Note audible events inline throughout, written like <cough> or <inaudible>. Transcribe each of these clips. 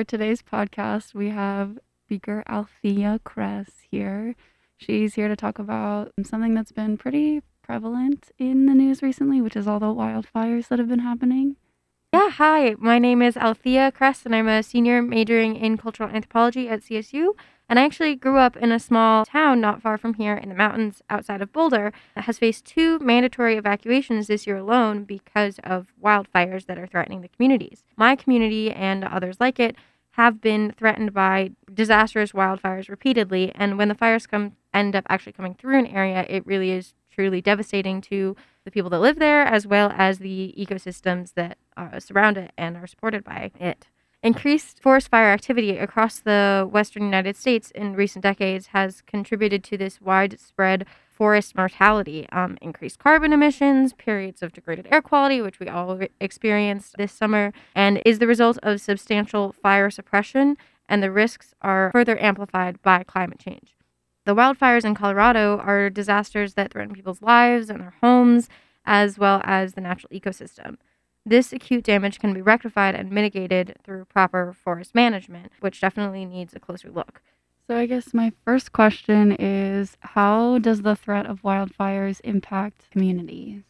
for today's podcast, we have speaker Althea Kress here. She's here to talk about something that's been pretty prevalent in the news recently, which is all the wildfires that have been happening. Yeah, hi. My name is Althea Kress, and I'm a senior majoring in cultural anthropology at CSU. And I actually grew up in a small town not far from here in the mountains outside of Boulder that has faced two mandatory evacuations this year alone because of wildfires that are threatening the communities. My community and others like it have been threatened by disastrous wildfires repeatedly. And when the fires come end up actually coming through an area, it really is truly devastating to the people that live there as well as the ecosystems that uh, surround it and are supported by it. Increased forest fire activity across the western United States in recent decades has contributed to this widespread forest mortality, um, increased carbon emissions, periods of degraded air quality, which we all experienced this summer, and is the result of substantial fire suppression, and the risks are further amplified by climate change. The wildfires in Colorado are disasters that threaten people's lives and their homes, as well as the natural ecosystem. This acute damage can be rectified and mitigated through proper forest management, which definitely needs a closer look. So, I guess my first question is How does the threat of wildfires impact communities?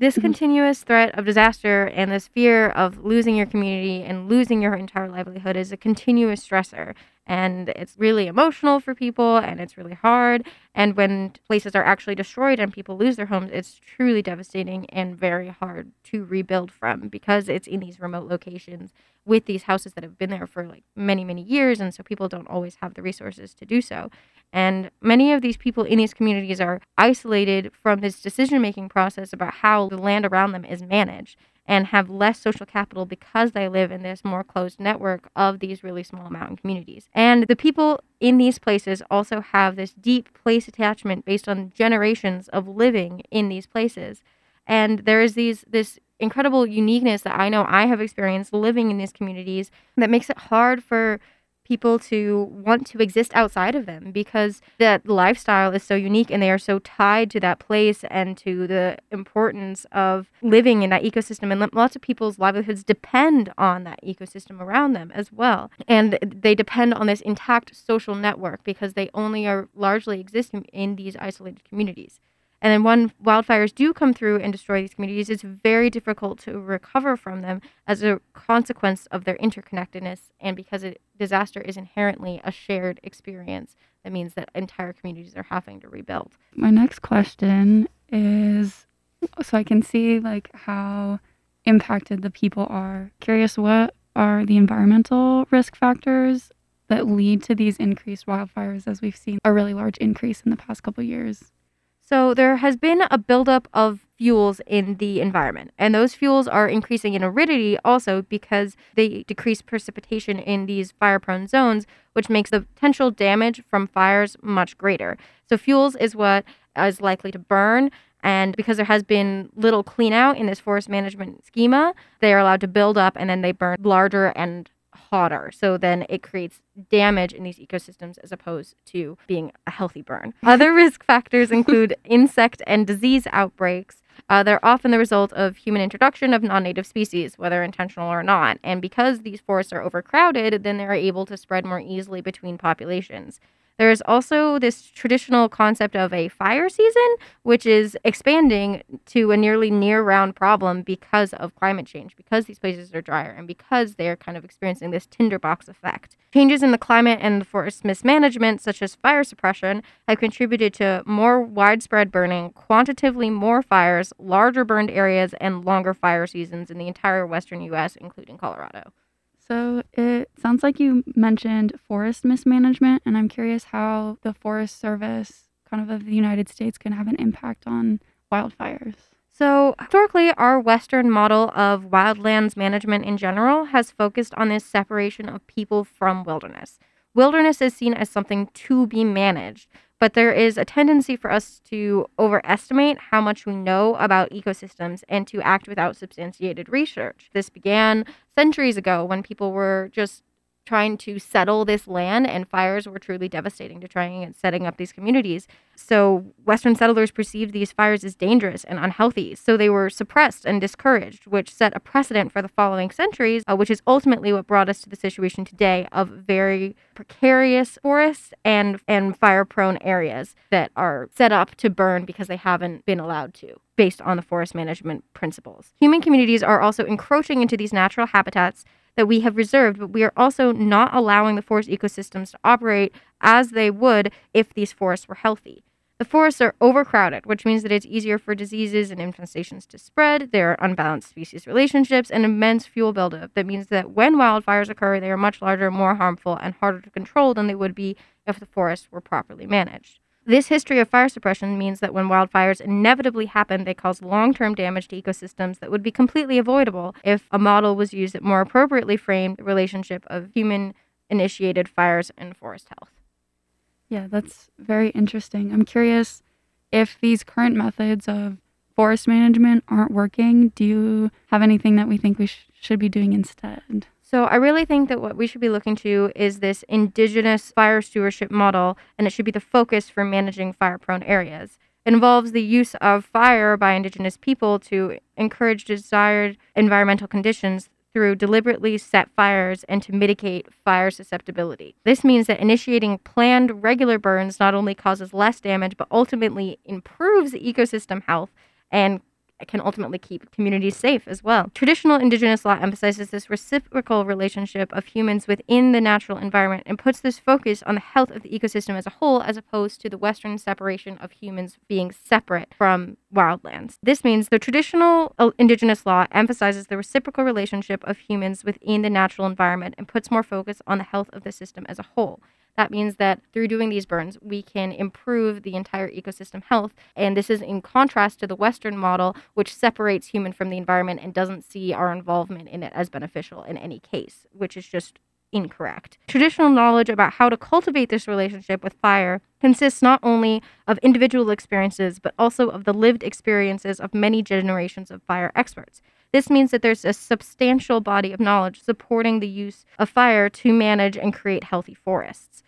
This Mhm. continuous threat of disaster and this fear of losing your community and losing your entire livelihood is a continuous stressor. And it's really emotional for people and it's really hard. And when places are actually destroyed and people lose their homes, it's truly devastating and very hard to rebuild from because it's in these remote locations with these houses that have been there for like many, many years. And so people don't always have the resources to do so. And many of these people in these communities are isolated from this decision making process about how the land around them is managed and have less social capital because they live in this more closed network of these really small mountain communities. And the people in these places also have this deep place attachment based on generations of living in these places. And there is these this incredible uniqueness that I know I have experienced living in these communities that makes it hard for people to want to exist outside of them because that lifestyle is so unique and they are so tied to that place and to the importance of living in that ecosystem. And lots of people's livelihoods depend on that ecosystem around them as well. And they depend on this intact social network because they only are largely existing in these isolated communities and then when wildfires do come through and destroy these communities, it's very difficult to recover from them as a consequence of their interconnectedness and because a disaster is inherently a shared experience. That means that entire communities are having to rebuild. My next question is so I can see like how impacted the people are. Curious what are the environmental risk factors that lead to these increased wildfires as we've seen a really large increase in the past couple years? So there has been a buildup of fuels in the environment, and those fuels are increasing in aridity also because they decrease precipitation in these fire-prone zones, which makes the potential damage from fires much greater. So fuels is what is likely to burn. And because there has been little clean out in this forest management schema, they are allowed to build up and then they burn larger and hotter. So then it creates damage in these ecosystems as opposed to being a healthy burn. <laughs> Other risk factors include <laughs> insect and disease outbreaks. Uh, they're often the result of human introduction of non native species, whether intentional or not. And because these forests are overcrowded, then they're able to spread more easily between populations. There is also this traditional concept of a fire season, which is expanding to a nearly near round problem because of climate change, because these places are drier, and because they're kind of experiencing this tinderbox effect. Changes in the climate and the forest mismanagement, such as fire suppression, have contributed to more widespread burning, quantitatively more fires, larger burned areas, and longer fire seasons in the entire western U.S., including Colorado. So it sounds like you mentioned forest mismanagement, and I'm curious how the Forest Service, kind of of the United States, can have an impact on wildfires. So, historically, our Western model of wildlands management in general has focused on this separation of people from wilderness. Wilderness is seen as something to be managed, but there is a tendency for us to overestimate how much we know about ecosystems and to act without substantiated research. This began centuries ago when people were just trying to settle this land, and fires were truly devastating to trying and setting up these communities. So, Western settlers perceived these fires as dangerous and unhealthy, so they were suppressed and discouraged, which set a precedent for the following centuries, uh, which is ultimately what brought us to the situation today of very precarious forests and, and fire prone areas that are set up to burn because they haven't been allowed to based on the forest management principles. Human communities are also encroaching into these natural habitats that we have reserved, but we are also not allowing the forest ecosystems to operate as they would if these forests were healthy. The forests are overcrowded, which means that it's easier for diseases and infestations to spread. There are unbalanced species relationships and immense fuel buildup. That means that when wildfires occur, they are much larger, more harmful, and harder to control than they would be if the forests were properly managed. This history of fire suppression means that when wildfires inevitably happen, they cause long term damage to ecosystems that would be completely avoidable if a model was used that more appropriately framed the relationship of human initiated fires and forest health. Yeah, that's very interesting. I'm curious if these current methods of forest management aren't working, do you have anything that we think we sh- should be doing instead? So I really think that what we should be looking to is this indigenous fire stewardship model, and it should be the focus for managing fire prone areas. It involves the use of fire by indigenous people to encourage desired environmental conditions through deliberately set fires and to mitigate fire susceptibility. This means that initiating planned regular burns not only causes less damage, but ultimately improves ecosystem health and can ultimately keep communities safe as well. Traditional indigenous law emphasizes this reciprocal relationship of humans within the natural environment and puts this focus on the health of the ecosystem as a whole as opposed to the Western separation of humans being separate from wildlands. This means the traditional uh, indigenous law emphasizes the reciprocal relationship of humans within the natural environment and puts more focus on the health of the system as a whole. That means that through doing these burns, we can improve the entire ecosystem health. And this is in contrast to the Western model, which separates human from the environment and doesn't see our involvement in it as beneficial in any case, which is just incorrect. Traditional knowledge about how to cultivate this relationship with fire consists not only of individual experiences, but also of the lived experiences of many generations of fire experts. This means that there's a substantial body of knowledge supporting the use of fire to manage and create healthy forests.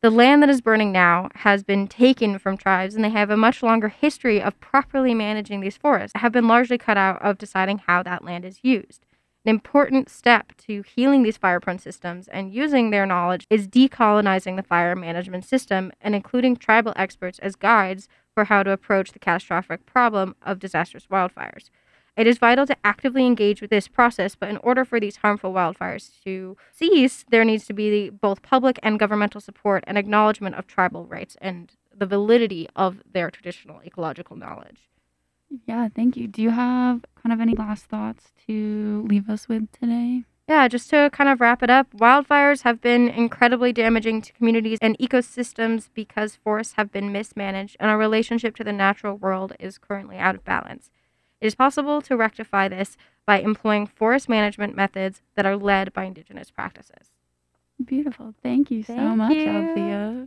The land that is burning now has been taken from tribes, and they have a much longer history of properly managing these forests, have been largely cut out of deciding how that land is used. An important step to healing these fire prone systems and using their knowledge is decolonizing the fire management system and including tribal experts as guides for how to approach the catastrophic problem of disastrous wildfires. It is vital to actively engage with this process, but in order for these harmful wildfires to cease, there needs to be both public and governmental support and acknowledgement of tribal rights and the validity of their traditional ecological knowledge. Yeah, thank you. Do you have kind of any last thoughts to leave us with today? Yeah, just to kind of wrap it up, wildfires have been incredibly damaging to communities and ecosystems because forests have been mismanaged and our relationship to the natural world is currently out of balance. It is possible to rectify this by employing forest management methods that are led by indigenous practices. Beautiful. Thank you so much, you. Althea.